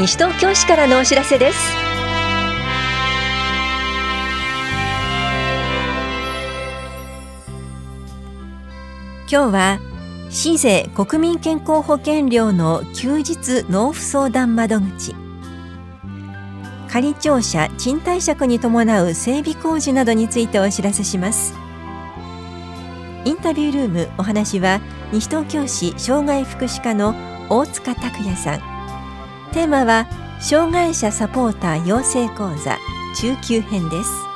西東京市からのお知らせです。今日は市税国民健康保険料の休日納付相談窓口。仮庁舎賃貸借に伴う整備工事などについてお知らせします。インタビュールームお話は西東京市障害福祉課の大塚拓也さん。テーマは障害者サポーター養成講座中級編です。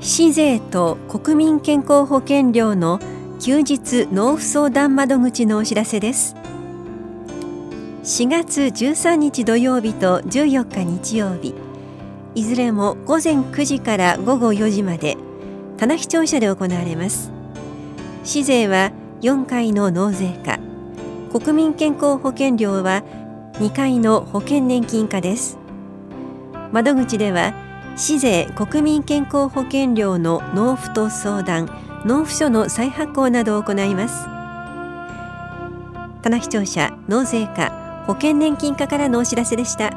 市税と国民健康保険料の休日納付相談窓口のお知らせです。4月13日土曜日と14日日曜日。いずれも午前9時から午後4時まで棚視聴者で行われます。市税は4回の納税課。国民健康保険料は2回の保険年金課です。窓口では市税国民健康保険料の納付と相談納付書の再発行などを行います。棚視聴者納税課。保険年金課からのお知らせでした。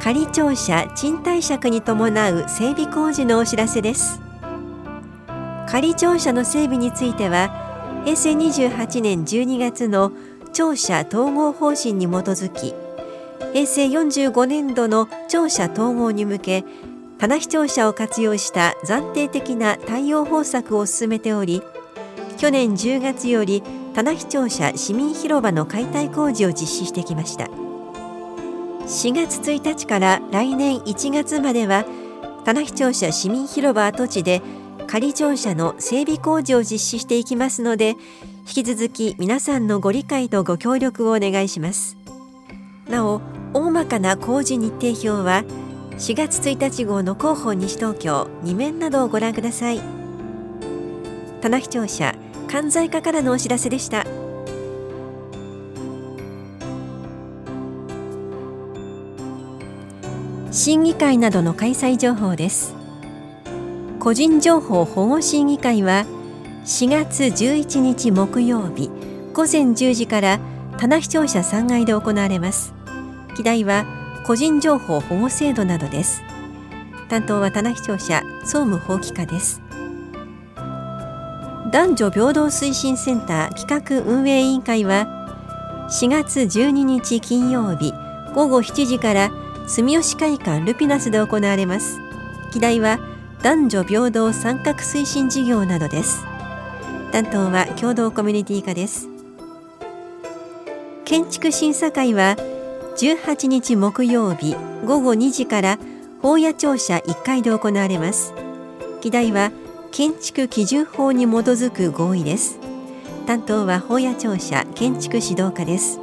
仮庁舎賃貸借に伴う整備工事のお知らせです。仮庁舎の整備については平成28年12月の庁舎統合方針に基づき平成45年度の庁舎統合に向け棚視庁舎を活用した暫定的な対応方策を進めており去年10月より棚視庁舎市民広場の解体工事を実施してきました。4月1日から来年1月までは棚視庁舎市民広場跡地で仮庁舎の整備工事を実施していきますので引き続き皆さんのご理解とご協力をお願いします。なお大まかな工事日程表は4月1日号の広報西東京2面などをご覧ください。棚視聴者関西課からのお知らせでした。審議会などの開催情報です。個人情報保護審議会は4月11日木曜日午前10時から棚視聴者3階で行われます。議題は個人情報保護制度などです。担当は棚視聴者総務法規課です。男女平等推進センター企画運営委員会は4月12日金曜日午後7時から住吉会館ルピナスで行われます。議題は男女平等参画推進事業などです。担当は共同コミュニティ課です。建築審査会は18日木曜日午後2時から法屋庁舎1階で行われます。議題は建築基準法に基づく合意です。担当は法屋庁舎建築指導課です。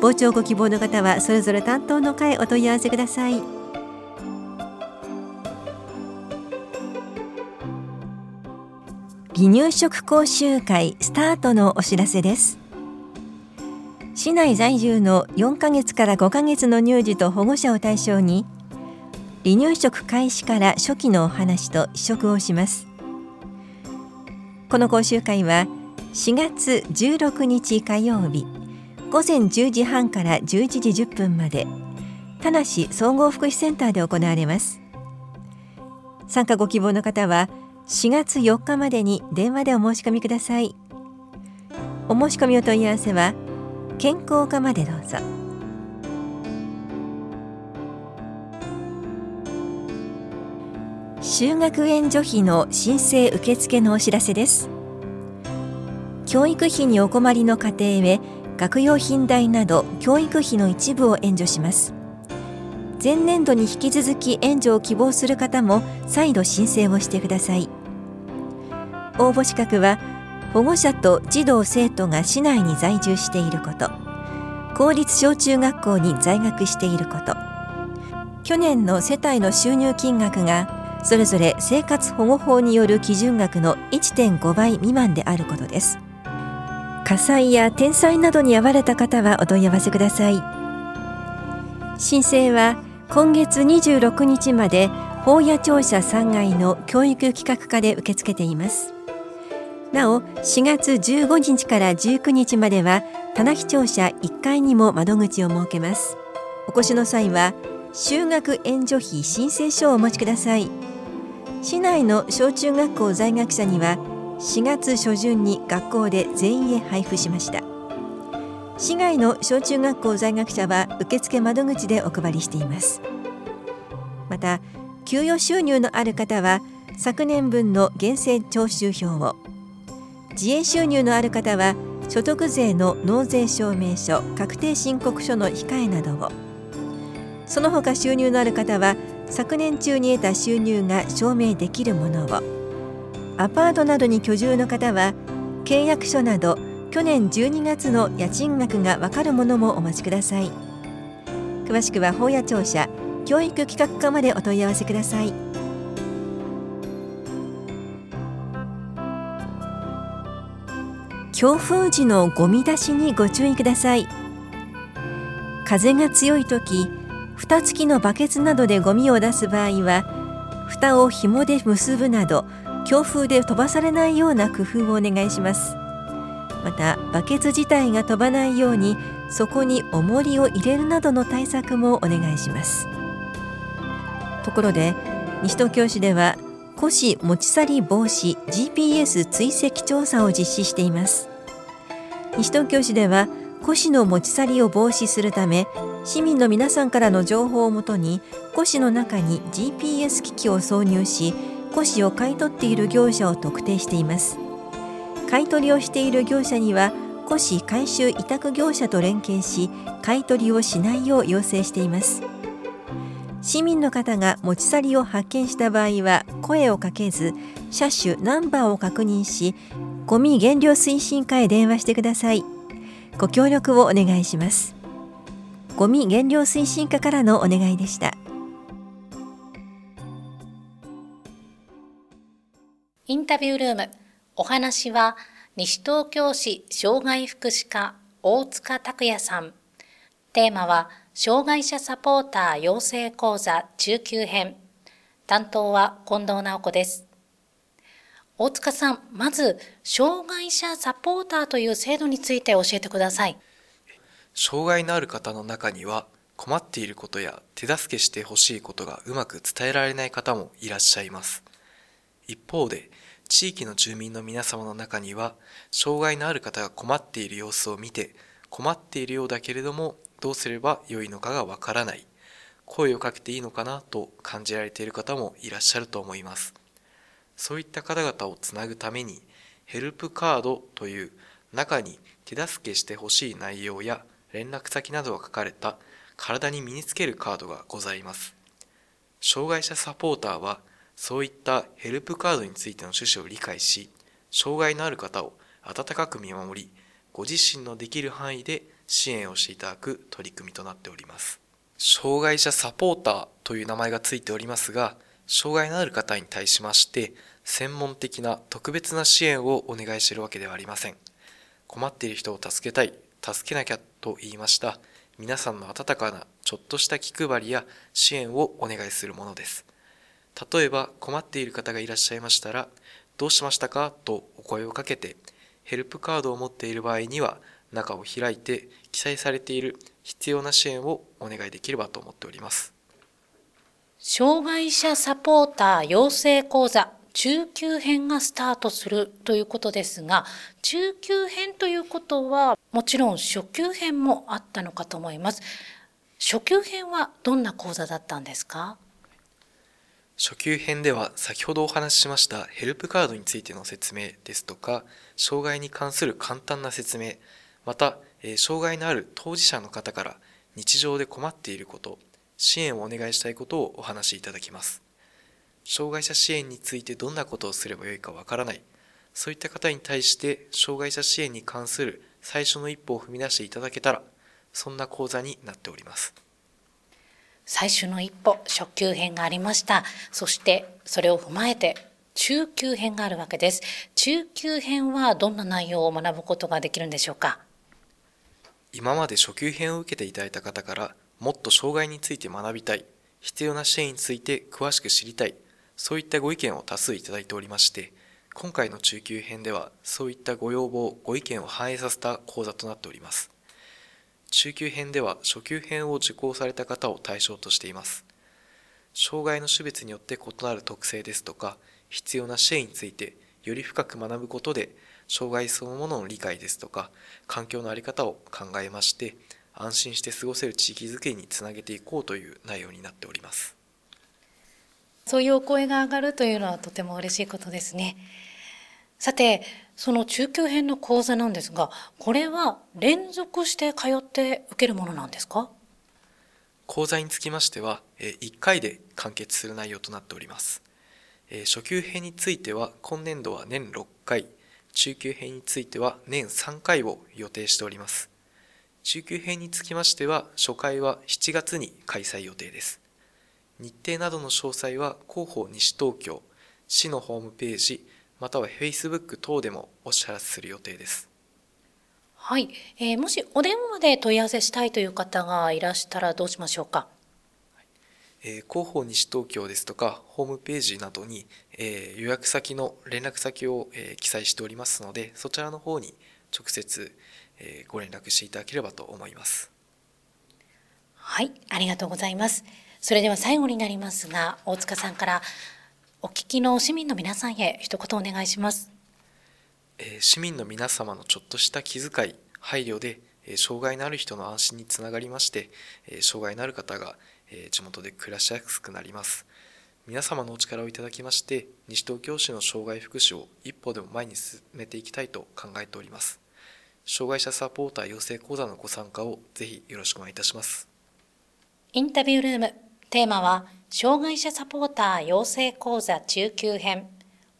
傍聴ご希望の方はそれぞれ担当の会お問い合わせください。離乳食講習会スタートのお知らせです。市内在住の4ヶ月から5ヶ月の乳児と保護者を対象に離乳食開始から初期のお話と試食をします。この講習会は4月16日火曜日午前10時半から11時10分まで田梨総合福祉センターで行われます。参加ご希望の方は4月4日までに電話でお申し込みください。お申し込みお問い合わせは健康課までどうぞ。就学援助費の申請受付のお知らせです。教育費にお困りの家庭へ学用品代など教育費の一部を援助します。前年度に引き続き援助を希望する方も再度申請をしてください。応募資格は保護者と児童生徒が市内に在住していること。公立小中学校に在学していること。去年の世帯の収入金額がそれぞれ生活保護法による基準額の1.5倍未満であることです。火災や天災などに遭われた方はお問い合わせください。申請は今月26日まで法屋庁舎3階の教育企画課で受け付けています。なお4月15日から19日までは棚木庁舎1階にも窓口を設けます。お越しの際は修学援助費申請書をお持ちください。市内の小中学校在学者には4月初旬に学校で全員へ配布しました。市外の小中学校在学者は受付窓口でお配りしています。また給与収入のある方は昨年分の源泉徴収票を。自営収入のある方は所得税の納税証明書確定申告書の控えなどを。その他収入のある方は昨年中に得た収入が証明できるものを。アパートなどに居住の方は契約書など去年12月の家賃額がわかるものもお待ちください。詳しくは法屋庁舎教育企画課までお問い合わせください。強風時のゴミ出しにご注意ください。風が強い時蓋付きのバケツなどでゴミを出す場合は蓋を紐で結ぶなど強風で飛ばされないような工夫をお願いします。またバケツ自体が飛ばないようにそこに重りを入れるなどの対策もお願いします。ところで西東京市では古紙持ち去り防止 GPS 追跡調査を実施しています。西東京市では古紙の持ち去りを防止するため市民の皆さんからの情報をもとに古紙の中に GPS 機器を挿入し古紙を買い取っている業者を特定しています。買い取りをしている業者には古紙回収委託業者と連携し買い取りをしないよう要請しています。市民の方が持ち去りを発見した場合は声をかけず車種ナンバーを確認しゴミ減量推進課へ電話してください。ご協力をお願いします。ゴミ減量推進課からのお願いでしたインタビュールームお話は西東京市障害福祉課大塚拓也さんテーマは障害者サポーター養成講座中級編。担当は近藤直子です。大塚さん、まず、障害者サポーターという制度について教えてください。障害のある方の中には、困っていることや手助けしてほしいことがうまく伝えられない方もいらっしゃいます。一方で、地域の住民の皆様の中には、障害のある方が困っている様子を見て、困っているようだけれどもどうすればよいのかがわからない声をかけていいのかなと感じられている方もいらっしゃると思いますそういった方々をつなぐためにヘルプカードという中に手助けしてほしい内容や連絡先などが書かれた体に身につけるカードがございます障害者サポーターはそういったヘルプカードについての趣旨を理解し障害のある方を温かく見守りご自身のできる範囲で支援をしていただく取り組みとなっております。障害者サポーターという名前がついておりますが、障害のある方に対しまして、専門的な特別な支援をお願いしているわけではありません。困っている人を助けたい、助けなきゃと言いました、皆さんの温かなちょっとした気配りや支援をお願いするものです。例えば困っている方がいらっしゃいましたら、どうしましたかとお声をかけて、ヘルプカードを持っている場合には、中を開いて記載されている必要な支援をお願いできればと思っております。障害者サポーター養成講座中級編がスタートするということですが、中級編ということはもちろん初級編もあったのかと思います。初級編はどんな講座だったんですか？初級編では先ほどお話ししましたヘルプカードについての説明ですとか、障害に関する簡単な説明、また、え障害のある当事者の方から日常で困っていること、支援をお願いしたいことをお話しいただきます。障害者支援についてどんなことをすればよいかわからない、そういった方に対して障害者支援に関する最初の一歩を踏み出していただけたら、そんな講座になっております。最初の一歩、初級編がありました。そして、それを踏まえて、中級編があるわけです。中級編はどんな内容を学ぶことができるんでしょうか？今まで初級編を受けていただいた方からもっと障害について学びたい必要な支援について詳しく知りたいそういったご意見を多数いただいておりまして今回の中級編ではそういったご要望ご意見を反映させた講座となっております。中級編では初級編を受講された方を対象としています。障害の種別によって異なる特性ですとか必要な支援についてより深く学ぶことで障害そのものの理解ですとか環境の在り方を考えまして安心して過ごせる地域づくりにつなげていこうという内容になっております。そういうお声が上がるというのはとても嬉しいことですね。さてその中級編の講座なんですがこれは連続して通って受けるものなんですか？講座につきましては1回で完結する内容となっております。初級編については今年度は年6回中級編については年3回を予定しております。中級編につきましては初回は7月に開催予定です。日程などの詳細は広報西東京市のホームページまたは Facebook 等でもお知らせする予定です。はい、えー、もしお電話で問い合わせしたいという方がいらしたらどうしましょうか？えー、広報西東京ですとかホームページなどに、えー、予約先の連絡先を、えー、記載しておりますのでそちらの方に直接、えご連絡していただければと思います。はい、ありがとうございます。それでは最後になりますが、大塚さんからお聞きの市民の皆さんへ一言お願いします。え市民の皆様のちょっとした気遣い、配慮で、え障害のある人の安心につながりまして、え障害のある方が、え地元で暮らしやすくなります。皆様のお力をいただきまして、西東京市の障害福祉を一歩でも前に進めていきたいと考えております。障害者サポーター養成講座のご参加をぜひよろしくお願いいたします。インタビュールーム、テーマは、障害者サポーター養成講座中級編。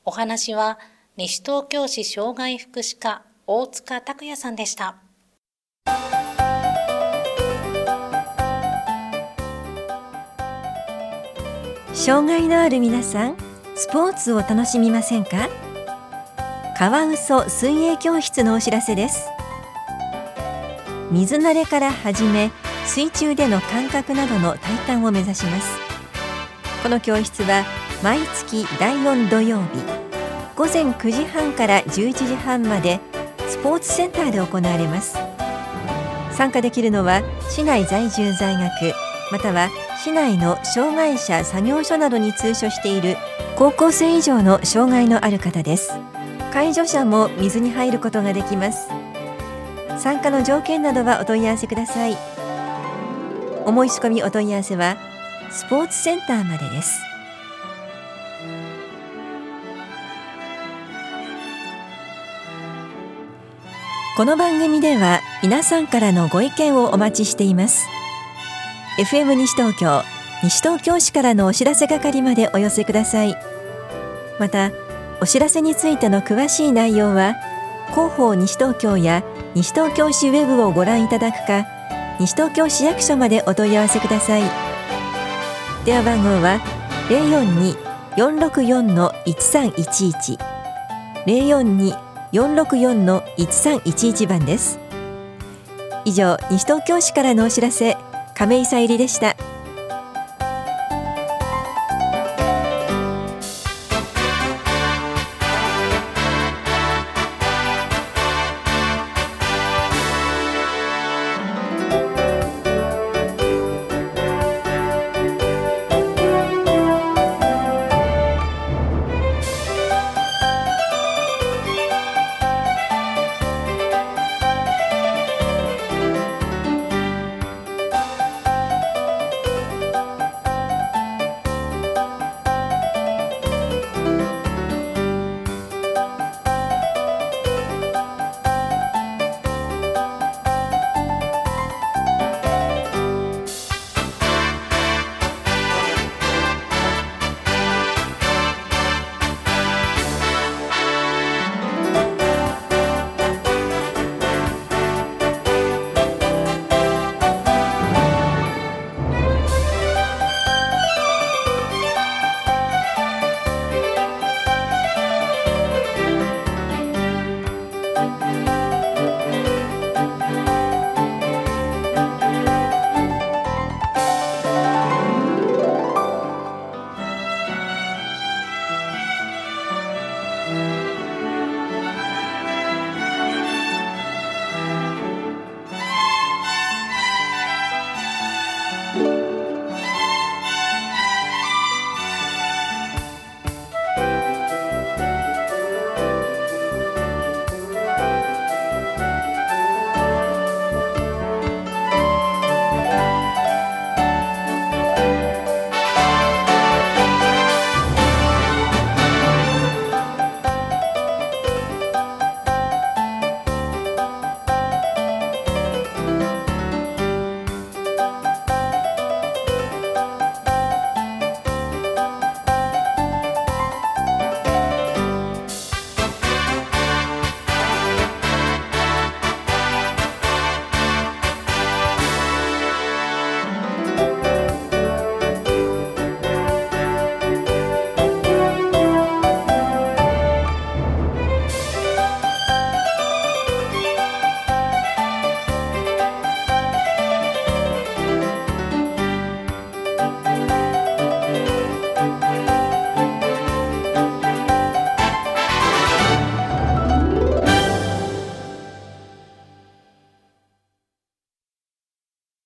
お話は、西東京市障害福祉課大塚拓也さんでした。障害のある皆さん、スポーツを楽しみませんか？カワウソ水泳教室のお知らせです水慣れから始め水中での感覚などの体感を目指します。この教室は毎月第4土曜日午前9時半から11時半までスポーツセンターで行われます。参加できるのは市内在住在学または市内の障害者作業所などに通所している高校生以上の障害のある方です。介助者も水に入ることができます。参加の条件などはお問い合わせください。お申し込みお問い合わせはスポーツセンターまでです。この番組では皆さんからのご意見をお待ちしています。FM 西東京西東京市からのお知らせ係までお寄せください。またお知らせについての詳しい内容は広報西東京や西東京市ウェブをご覧いただくか西東京市役所までお問い合わせください。電話番号は042-464-1311 042-464-1311番です。以上西東京市からのお知らせ亀井さゆりでした。